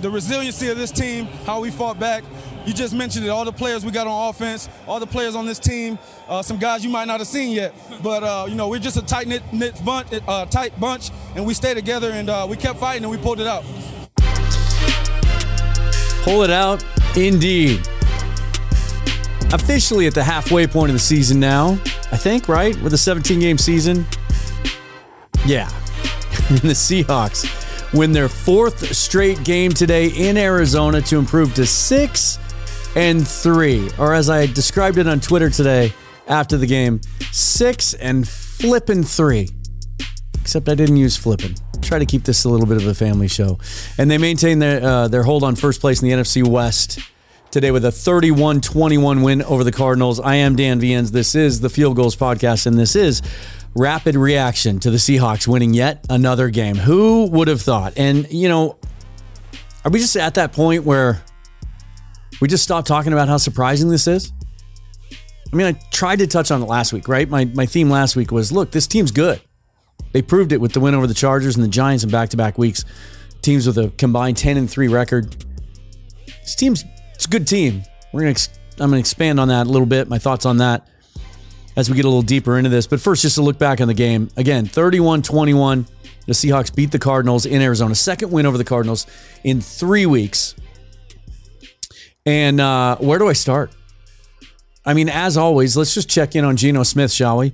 the resiliency of this team, how we fought back. You just mentioned it. All the players we got on offense, all the players on this team, uh, some guys you might not have seen yet, but uh, you know we're just a tight knit, bunch, uh, tight bunch, and we stayed together and uh, we kept fighting and we pulled it out. Pull it out, indeed. Officially at the halfway point of the season now, I think, right? With a 17 game season. Yeah. and the Seahawks win their fourth straight game today in Arizona to improve to six and three, or as I described it on Twitter today after the game, six and flipping three. Except I didn't use flipping. Try to keep this a little bit of a family show, and they maintain their uh, their hold on first place in the NFC West today with a 31-21 win over the Cardinals. I am Dan Viens. This is the Field Goals Podcast, and this is rapid reaction to the Seahawks winning yet another game. Who would have thought? And, you know, are we just at that point where we just stop talking about how surprising this is? I mean, I tried to touch on it last week, right? My, my theme last week was look, this team's good. They proved it with the win over the Chargers and the Giants in back to back weeks. Teams with a combined 10 and 3 record. This team's it's a good team. We're gonna I'm gonna expand on that a little bit, my thoughts on that as we get a little deeper into this. But first, just to look back on the game. Again, 31 21. The Seahawks beat the Cardinals in Arizona. Second win over the Cardinals in three weeks. And uh, where do I start? I mean, as always, let's just check in on Geno Smith, shall we?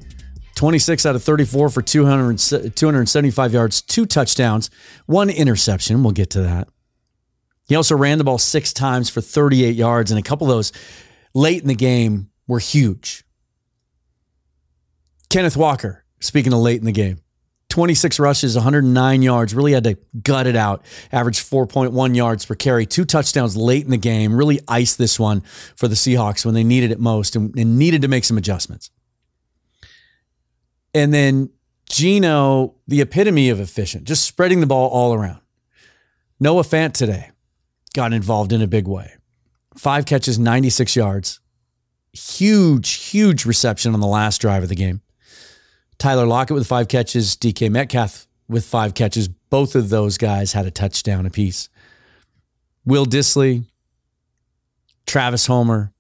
26 out of 34 for 200, 275 yards, two touchdowns, one interception. We'll get to that. He also ran the ball six times for 38 yards, and a couple of those late in the game were huge. Kenneth Walker, speaking of late in the game, 26 rushes, 109 yards, really had to gut it out. Averaged 4.1 yards per carry, two touchdowns late in the game, really iced this one for the Seahawks when they needed it most and, and needed to make some adjustments. And then Geno, the epitome of efficient, just spreading the ball all around. Noah Fant today got involved in a big way. Five catches, 96 yards. Huge, huge reception on the last drive of the game. Tyler Lockett with five catches, DK Metcalf with five catches. Both of those guys had a touchdown apiece. Will Dissly, Travis Homer,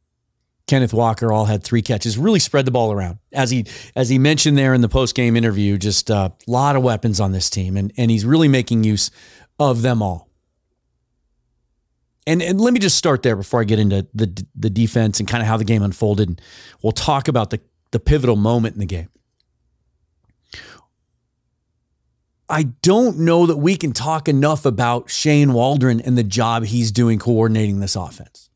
Kenneth Walker all had three catches. Really spread the ball around. As he as he mentioned there in the post game interview, just a lot of weapons on this team, and and he's really making use of them all. And and let me just start there before I get into the the defense and kind of how the game unfolded. And we'll talk about the the pivotal moment in the game. I don't know that we can talk enough about Shane Waldron and the job he's doing coordinating this offense.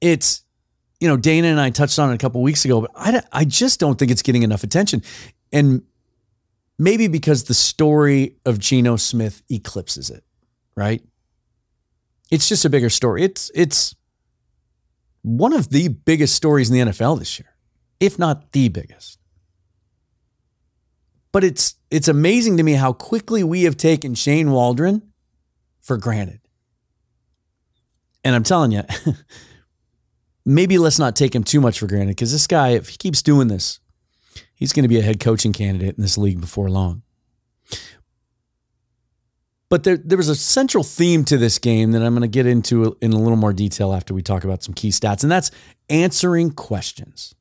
It's, you know, Dana and I touched on it a couple weeks ago, but I, I just don't think it's getting enough attention. And maybe because the story of Geno Smith eclipses it, right? It's just a bigger story. It's it's one of the biggest stories in the NFL this year, if not the biggest. But it's it's amazing to me how quickly we have taken Shane Waldron for granted. And I'm telling you, maybe let's not take him too much for granted because this guy, if he keeps doing this, he's going to be a head coaching candidate in this league before long. But there, there was a central theme to this game that I'm going to get into in a little more detail after we talk about some key stats, and that's answering questions.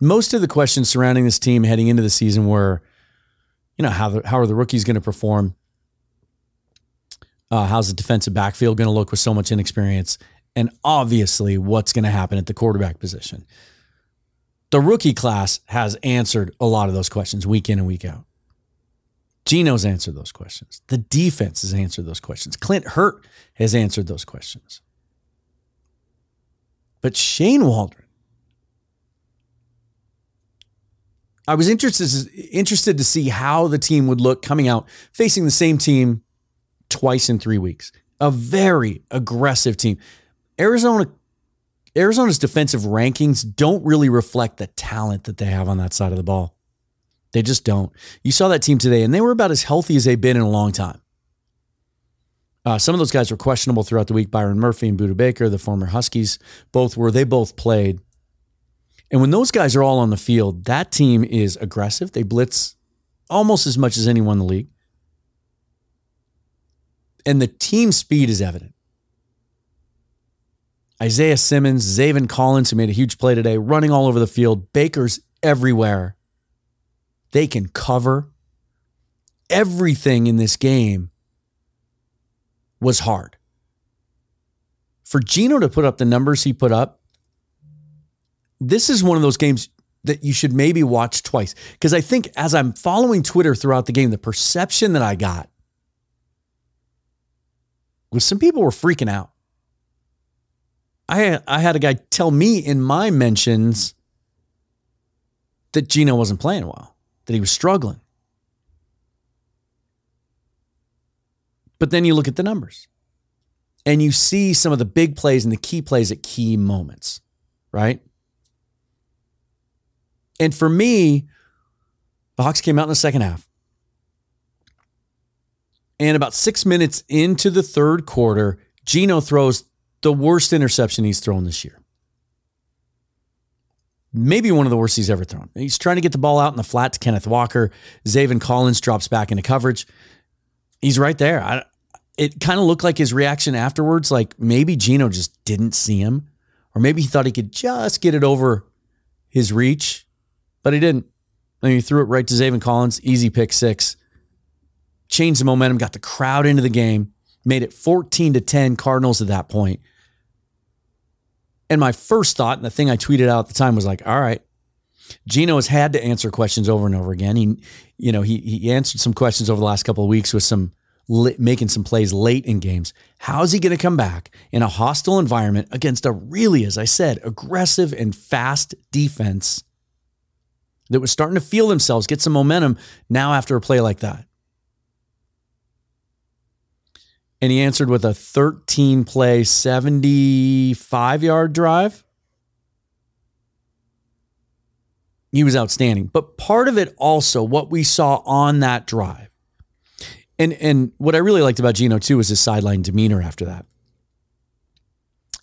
Most of the questions surrounding this team heading into the season were, you know, how the, how are the rookies going to perform? Uh, how's the defensive backfield going to look with so much inexperience? And obviously, what's going to happen at the quarterback position? The rookie class has answered a lot of those questions week in and week out. Geno's answered those questions. The defense has answered those questions. Clint Hurtt has answered those questions. But Shane Waldron, I was interested interested to see how the team would look coming out facing the same team twice in 3 weeks. A very aggressive team. Arizona Arizona's defensive rankings don't really reflect the talent that they have on that side of the ball. They just don't. You saw that team today, and they were about as healthy as they've been in a long time. Uh, some of those guys were questionable throughout the week. Byron Murphy and Budda Baker, the former Huskies, both were. They both played. And when those guys are all on the field, that team is aggressive. They blitz almost as much as anyone in the league. And the team speed is evident. Isaiah Simmons, Zaven Collins, who made a huge play today, running all over the field. Baker's everywhere. They can cover. Everything in this game was hard. For Geno to put up the numbers he put up, this is one of those games that you should maybe watch twice. Because I think as I'm following Twitter throughout the game, the perception that I got was some people were freaking out. I I had a guy tell me in my mentions that Geno wasn't playing well, that he was struggling. But then you look at the numbers and you see some of the big plays and the key plays at key moments, right? And for me, the Hawks came out in the second half. And about six minutes into the third quarter, Geno throws the worst interception he's thrown this year. Maybe one of the worst he's ever thrown. He's trying to get the ball out in the flat to Kenneth Walker. Zaven Collins drops back into coverage. He's right there. I, it kind of looked like his reaction afterwards, like maybe Geno just didn't see him, or maybe he thought he could just get it over his reach, but he didn't. And he threw it right to Zaven Collins, easy pick six. Changed the momentum, got the crowd into the game, made it 14 to 10 Cardinals at that point. And my first thought, and the thing I tweeted out at the time was like, all right, Geno has had to answer questions over and over again. He, you know, he he answered some questions over the last couple of weeks with some making some plays late in games. How is he going to come back in a hostile environment against a really, as I said, aggressive and fast defense that was starting to feel themselves, get some momentum now after a play like that? And he answered with a 13 play, 75 yard drive. He was outstanding. But part of it also, what we saw on that drive, and and what I really liked about Geno too was his sideline demeanor after that.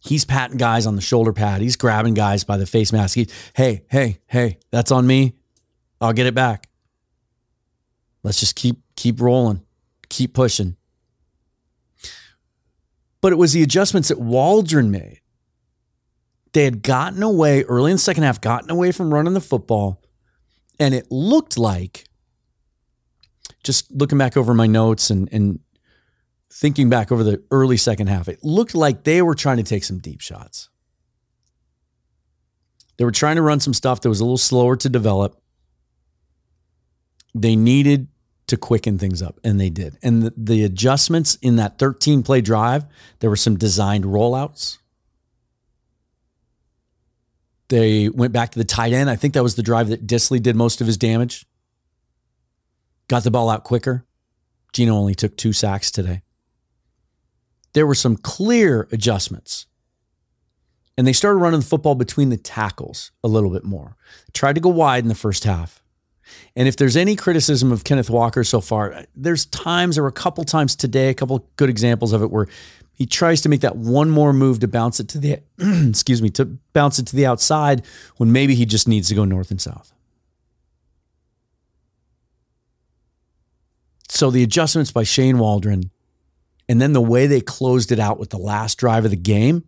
He's patting guys on the shoulder pad. He's grabbing guys by the face mask. He, hey, hey, hey, that's on me. I'll get it back. Let's just keep keep rolling, keep pushing. But it was the adjustments that Waldron made. They had gotten away early in the second half, gotten away from running the football, and it looked like just looking back over my notes and, and thinking back over the early second half, it looked like they were trying to take some deep shots. They were trying to run some stuff that was a little slower to develop. They needed to quicken things up, and they did. And the, the adjustments in that 13 play drive, there were some designed rollouts. They went back to the tight end. I think that was the drive that Dissly did most of his damage got the ball out quicker. Geno only took two sacks today. There were some clear adjustments. And they started running the football between the tackles a little bit more. Tried to go wide in the first half. And if there's any criticism of Kenneth Walker so far, there's times, or a couple times today, a couple good examples of it where he tries to make that one more move to bounce it to the excuse me, to bounce it to the outside when maybe he just needs to go north and south. So the adjustments by Shane Waldron and then the way they closed it out with the last drive of the game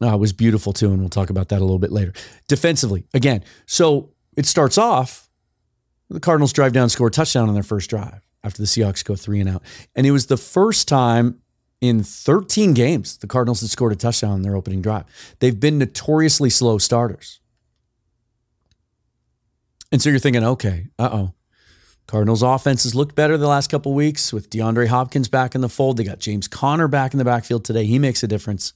uh, was beautiful too. And we'll talk about that a little bit later. Defensively, again, so it starts off the Cardinals drive down, score a touchdown on their first drive after the Seahawks go three and out. And it was the first time in 13 games the Cardinals had scored a touchdown on their opening drive. They've been notoriously slow starters. And so you're thinking, okay, uh oh, Cardinals offense has looked better the last couple weeks with DeAndre Hopkins back in the fold. They got James Conner back in the backfield today. He makes a difference.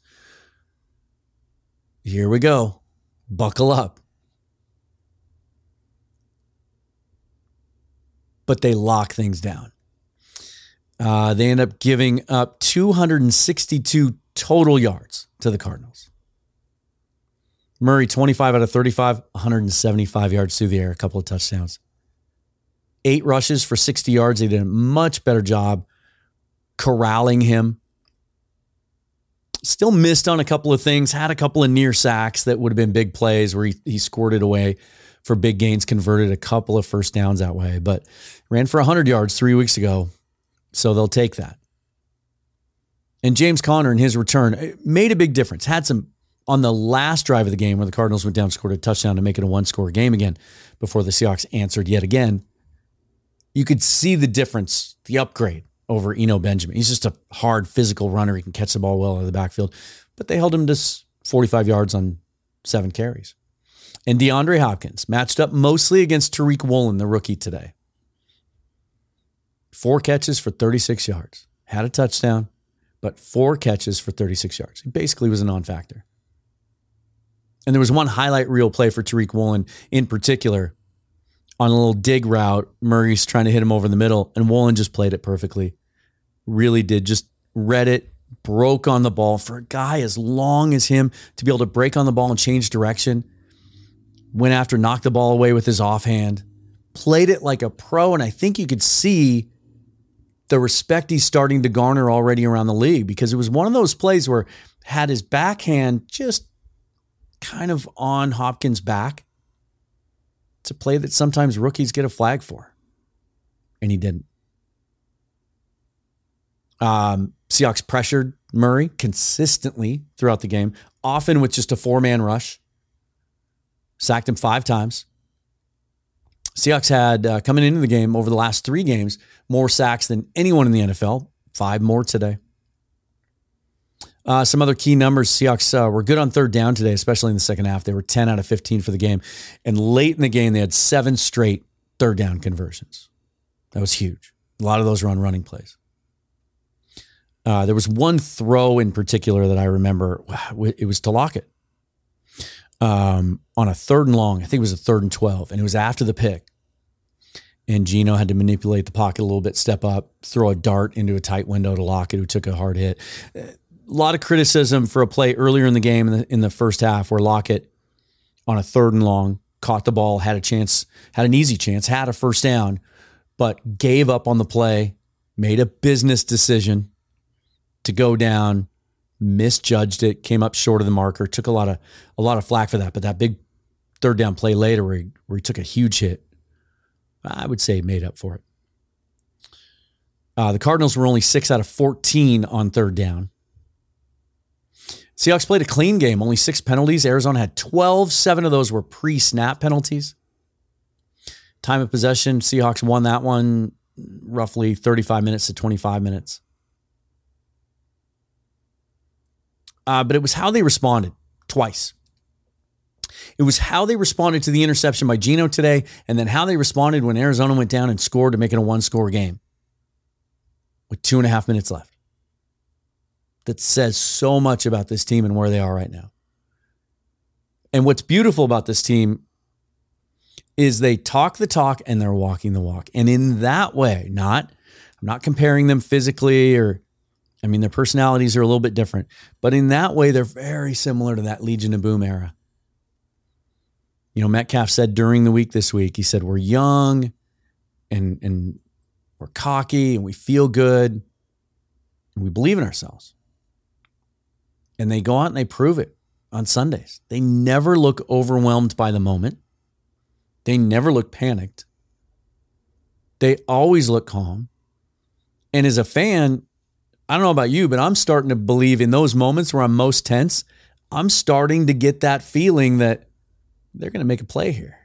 Here we go. Buckle up. But they lock things down. Uh, they end up giving up 262 total yards to the Cardinals. Murray, 25 out of 35, 175 yards through the air, a couple of touchdowns eight rushes for 60 yards. They did a much better job corralling him. Still missed on a couple of things, had a couple of near sacks that would have been big plays where he, he away for big gains, converted a couple of first downs that way, but ran for 100 yards three weeks ago. So they'll take that. And James Conner in his return made a big difference. Had some on the last drive of the game where the Cardinals went down, scored a touchdown to make it a one score game again before the Seahawks answered yet again. You could see the difference, the upgrade over Eno Benjamin. He's just a hard physical runner. He can catch the ball well out of the backfield, but they held him to 45 yards on seven carries. And DeAndre Hopkins matched up mostly against Tariq Woolen, the rookie today. Four catches for 36 yards, had a touchdown, but four catches for 36 yards. He basically was a non factor. And there was one highlight reel play for Tariq Woolen in particular on a little dig route. Murray's trying to hit him over the middle, and Woolen just played it perfectly. Really did. Just read it, broke on the ball. For a guy as long as him to be able to break on the ball and change direction, went after, knocked the ball away with his offhand, played it like a pro. And I think you could see the respect he's starting to garner already around the league because it was one of those plays where had his backhand just kind of on Hopkins' back. It's a play that sometimes rookies get a flag for, and he didn't. Um, Seahawks pressured Murray consistently throughout the game, often with just a four man rush. Sacked him five times. Seahawks had uh, coming into the game over the last three games more sacks than anyone in the NFL, five more today. Uh, some other key numbers Seahawks uh, were good on third down today, especially in the second half. They were 10 out of 15 for the game. And late in the game, they had seven straight third down conversions. That was huge. A lot of those were on running plays. Uh, there was one throw in particular that I remember. It was to Lockett um, on a third and long. I think it was a third and 12, and it was after the pick. And Geno had to manipulate the pocket a little bit, step up, throw a dart into a tight window to Lockett, who took a hard hit. A lot of criticism for a play earlier in the game in the, in the first half where Lockett, on a third and long, caught the ball, had a chance, had an easy chance, had a first down, but gave up on the play, made a business decision to go down, misjudged it, came up short of the marker, took a lot of a lot of flack for that. But that big third down play later where he, where he took a huge hit, I would say made up for it. Uh, the Cardinals were only six out of 14 on third down. Seahawks played a clean game, only six penalties. Arizona had 12. Seven of those were pre snap penalties. Time of possession, Seahawks won that one roughly 35 minutes to 25 minutes. Uh, but it was how they responded twice. It was how they responded to the interception by Geno today, and then how they responded when Arizona went down and scored to make it a one score game with two and a half minutes left. That says so much about this team and where they are right now. And what's beautiful about this team is they talk the talk and they're walking the walk. And in that way, not, I'm not comparing them physically or I mean, their personalities are a little bit different, but in that way, they're very similar to that Legion of Boom era. You know, Metcalf said during the week this week, he said, We're young and, and we're cocky and we feel good and we believe in ourselves. And they go out and they prove it on Sundays. They never look overwhelmed by the moment, they never look panicked. They always look calm. And as a fan, I don't know about you, but I'm starting to believe in those moments where I'm most tense, I'm starting to get that feeling that they're going to make a play here.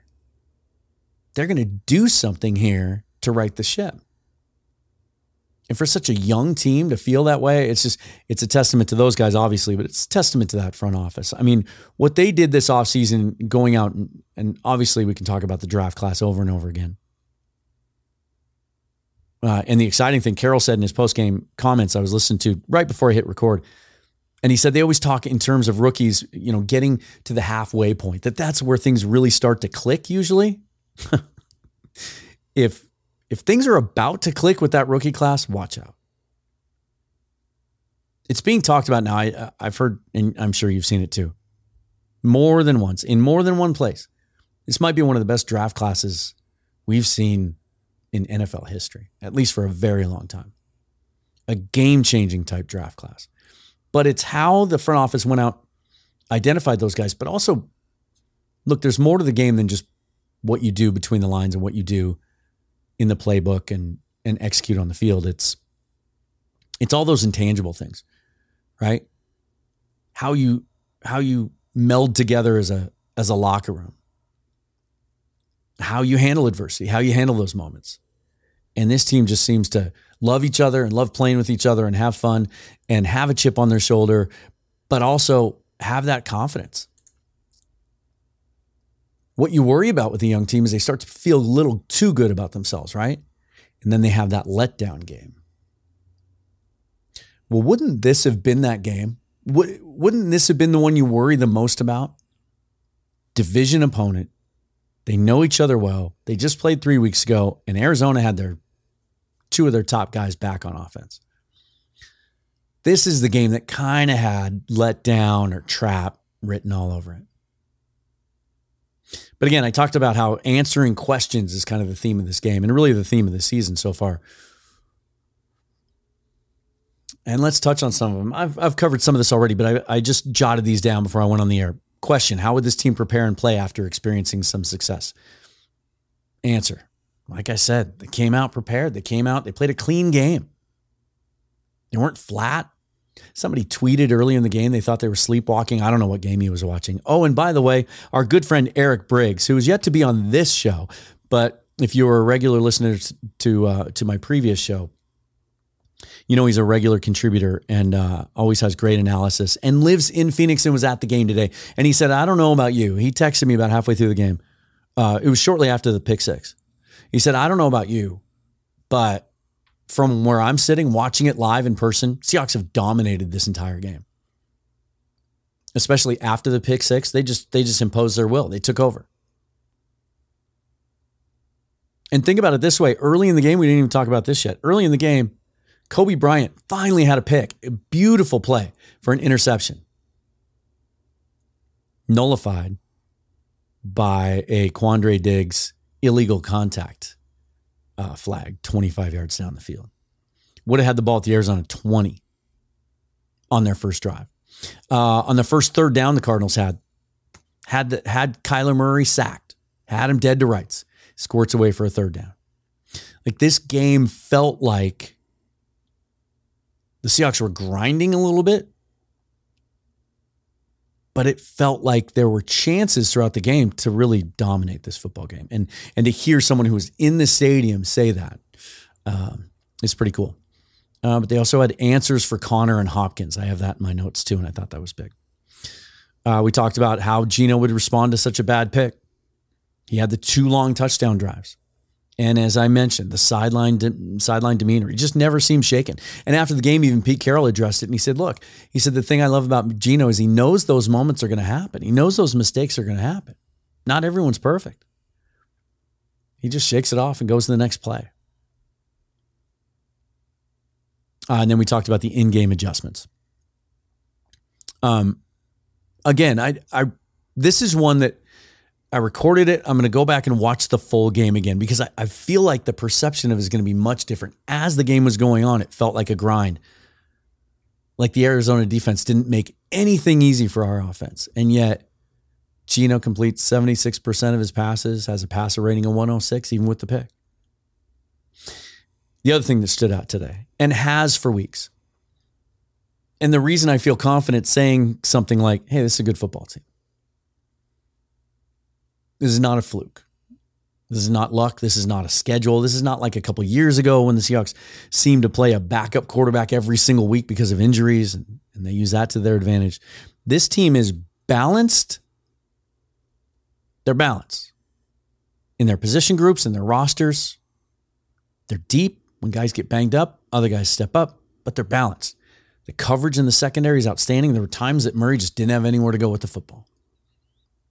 They're going to do something here to right the ship. And for such a young team to feel that way, it's just it's a testament to those guys, obviously, but it's a testament to that front office. I mean, what they did this offseason, going out and, and obviously we can talk about the draft class over and over again. Uh, and the exciting thing Carroll said in his post game comments I was listening to right before I hit record, and he said they always talk in terms of rookies, you know, getting to the halfway point. That that's where things really start to click. Usually, if if things are about to click with that rookie class, watch out. It's being talked about now. I, uh, I've heard, and I'm sure you've seen it too, more than once in more than one place. This might be one of the best draft classes we've seen in NFL history, at least for a very long time. A game changing type draft class. But it's how the front office went out, identified those guys, but also look, there's more to the game than just what you do between the lines and what you do in the playbook and and execute on the field. It's It's all those intangible things, right? How you how you meld together as a as a locker room. How you handle adversity, how you handle those moments. And this team just seems to love each other and love playing with each other and have fun and have a chip on their shoulder, but also have that confidence. What you worry about with the young team is they start to feel a little too good about themselves, right? And then they have that letdown game. Well, wouldn't this have been that game? Wouldn't this have been the one you worry the most about? Division opponent. They know each other well. They just played three weeks ago, and Arizona had their two of their top guys back on offense. This is the game that kind of had let down or trap written all over it. But again, I talked about how answering questions is kind of the theme of this game and really the theme of the season so far. And let's touch on some of them. I've, I've covered some of this already, but I, I just jotted these down before I went on the air. Question How would this team prepare and play after experiencing some success? Answer Like I said, they came out prepared. They came out, they played a clean game. They weren't flat. Somebody tweeted early in the game they thought they were sleepwalking. I don't know what game he was watching. Oh, and by the way, our good friend Eric Briggs, who is yet to be on this show, but if you were a regular listener to uh, to my previous show, you know he's a regular contributor and uh, always has great analysis and lives in Phoenix and was at the game today. And he said, "I don't know about you." He texted me about halfway through the game. Uh, it was shortly after the pick six. He said, "I don't know about you, but from where I'm sitting, watching it live in person, Seahawks have dominated this entire game. Especially after the pick six, they just they just imposed their will. They took over." And think about it this way: early in the game, we didn't even talk about this yet. Early in the game, Coby Bryant finally had a pick, a beautiful play for an interception. Nullified by a Quandre Diggs illegal contact uh, flag 25 yards down the field. Would have had the ball at the Arizona 20 on their first drive. Uh, on the first third down, the Cardinals had had the, had Kyler Murray sacked, had him dead to rights, squirts away for a third down. Like this game felt like the Seahawks were grinding a little bit, but it felt like there were chances throughout the game to really dominate this football game. And and to hear someone who was in the stadium say that um, is pretty cool. Uh, but they also had answers for Conner and Hopkins. I have that in my notes too, and I thought that was big. Uh, we talked about how Geno would respond to such a bad pick. He had the two long touchdown drives. And as I mentioned, the sideline de- sideline demeanor, he just never seemed shaken. And after the game, even Pete Carroll addressed it and he said, "Look, he said the thing I love about Geno is he knows those moments are going to happen. He knows those mistakes are going to happen. Not everyone's perfect. He just shakes it off and goes to the next play." Uh, and then we talked about the in-game adjustments. Um, again, I, I, this is one that I recorded it. I'm going to go back and watch the full game again because I, I feel like the perception of it is going to be much different. As the game was going on, it felt like a grind. Like the Arizona defense didn't make anything easy for our offense. And yet, Geno completes 76% of his passes, has a passer rating of 106, even with the pick. The other thing that stood out today, and has for weeks, and the reason I feel confident saying something like, hey, this is a good football team this is not a fluke. This is not luck. This is not a schedule. This is not like a couple years ago when the Seahawks seemed to play a backup quarterback every single week because of injuries and, and they use that to their advantage. This team is balanced. They're balanced in their position groups and their rosters. They're deep. When guys get banged up, other guys step up, but they're balanced. The coverage in the secondary is outstanding. There were times that Murray just didn't have anywhere to go with the football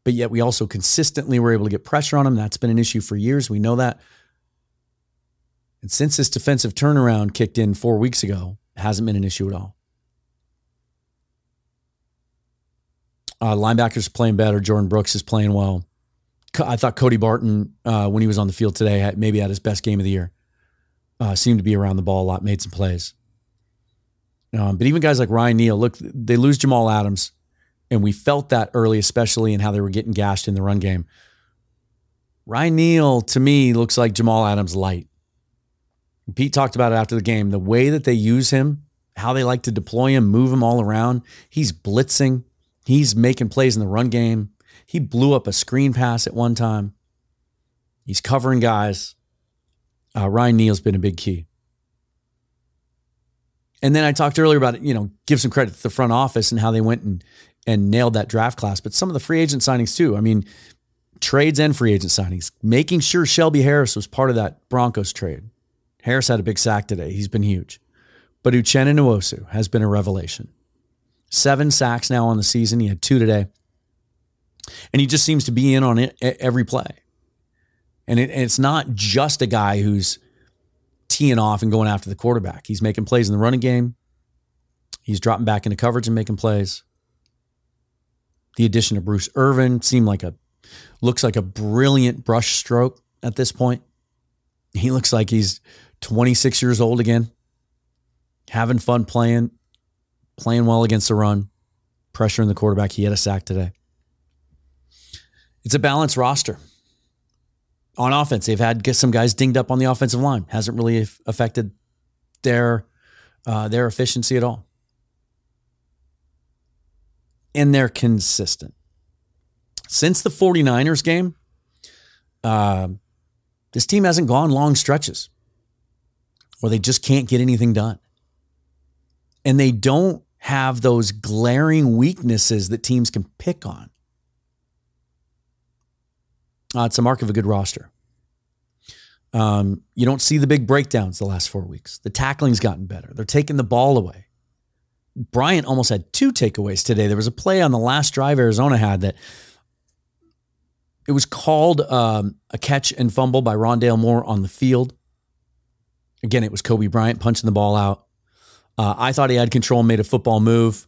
but yet we also consistently were able to get pressure on him. That's been an issue for years. We know that. And since this defensive turnaround kicked in four weeks ago, hasn't been an issue at all. Uh, linebackers playing better. Jordyn Brooks is playing well. I thought Cody Barton, uh, when he was on the field today, maybe had his best game of the year. Uh, seemed to be around the ball a lot, made some plays. Um, but even guys like Ryan Neal, look, they lose Jamal Adams. And we felt that early, especially in how they were getting gashed in the run game. Ryan Neal, to me, looks like Jamal Adams light. Pete talked about it after the game. The way that they use him how they like to deploy him, move him all around. He's blitzing, he's making plays in the run game. He blew up a screen pass at one time. He's covering guys. Uh, Ryan Neal's been a big key. And then I talked earlier about you know, give some credit to the front office and how they went and and nailed that draft class, but some of the free agent signings too. I mean, trades and free agent signings, making sure Shelby Harris was part of that Broncos trade. Harris had a big sack today. He's been huge. But Uchenna Nwosu has been a revelation. Seven sacks now on the season. He had two today. And he just seems to be in on it every play. And, it, and it's not just a guy who's teeing off and going after the quarterback. He's making plays in the running game. He's dropping back into coverage and making plays. The addition of Bruce Irvin seemed like a looks like a brilliant brush stroke at this point. He looks like he's 26 years old again, having fun playing, playing well against the run, pressuring the quarterback. He had a sack today. It's a balanced roster. On offense, they've had some guys dinged up on the offensive line. Hasn't really affected their uh, their efficiency at all and they're consistent. Since the 49ers game, uh, this team hasn't gone long stretches where they just can't get anything done. And they don't have those glaring weaknesses that teams can pick on. Uh, it's a mark of a good roster. Um, you don't see the big breakdowns the last four weeks. The tackling's gotten better. They're taking the ball away. Bryant almost had two takeaways today. There was a play on the last drive Arizona had that it was called um, a catch and fumble by Rondale Moore on the field. Again, it was Coby Bryant punching the ball out. Uh, I thought he had control and made a football move,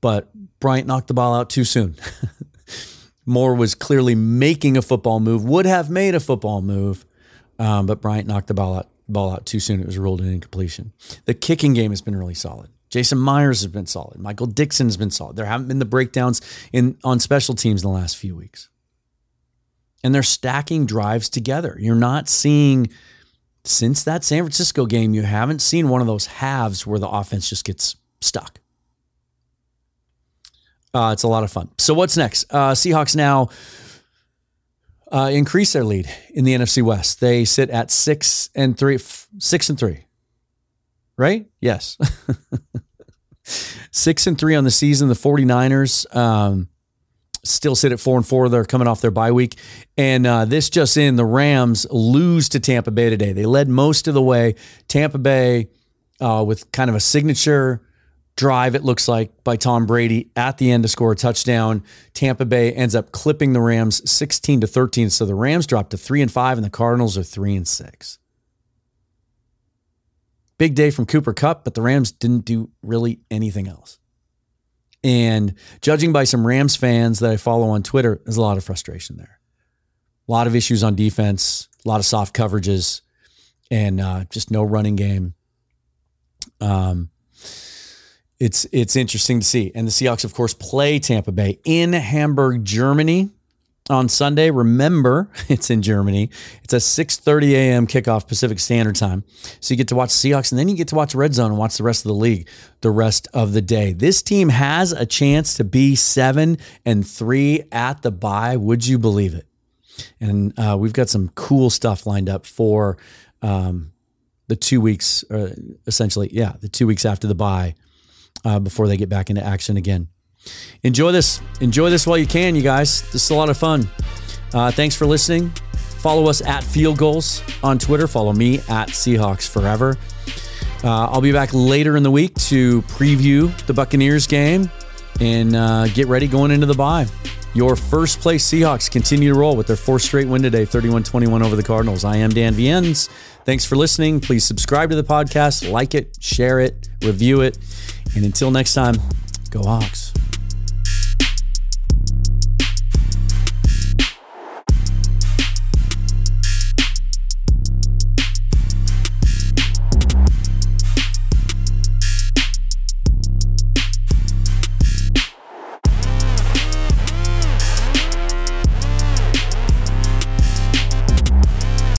but Bryant knocked the ball out too soon. Moore was clearly making a football move, would have made a football move, um, but Bryant knocked the ball out, ball out too soon. It was ruled an incompletion. The kicking game has been really solid. Jason Myers has been solid. Michael Dickson's been solid. There haven't been the breakdowns in on special teams in the last few weeks. And they're stacking drives together. You're not seeing since that San Francisco game, you haven't seen one of those halves where the offense just gets stuck. Uh, it's a lot of fun. So what's next? Uh, Seahawks now uh, increase their lead in the NFC West. They sit at six and three, six and three right? Yes. Six and three on the season. The 49ers um, still sit at four and four. They're coming off their bye week. And uh, this just in the Rams lose to Tampa Bay today. They led most of the way. Tampa Bay uh, with kind of a signature drive, it looks like, by Tom Brady at the end to score a touchdown. Tampa Bay ends up clipping the Rams 16 to 13. So the Rams drop to three and five, and the Cardinals are three and six. Big day from Cooper Kupp, but the Rams didn't do really anything else. And judging by some Rams fans that I follow on Twitter, there's a lot of frustration there. A lot of issues on defense, a lot of soft coverages, and uh, just no running game. Um, it's it's interesting to see. And the Seahawks, of course, play Tampa Bay in Hamburg, Germany on Sunday. Remember, it's in Germany. It's a 6:30 a.m. kickoff Pacific Standard Time. So you get to watch Seahawks and then you get to watch Red Zone and watch the rest of the league the rest of the day. This team has a chance to be 7 and 3 at the bye. Would you believe it? And uh, we've got some cool stuff lined up for um, the 2 weeks uh, essentially, yeah, the 2 weeks after the bye uh, before they get back into action again enjoy this. Enjoy this while you can, you guys. This is a lot of fun. Uh, thanks for listening. Follow us at Field Goals on Twitter. Follow me at Seahawks Forever. Uh, I'll be back later in the week to preview the Buccaneers game and uh, get ready going into the bye. Your first place Seahawks continue to roll with their fourth straight win today, 31 21 over the Cardinals. I am Dan Viens. Thanks for listening. Please subscribe to the podcast, like it, share it, review it. And until next time, go Hawks.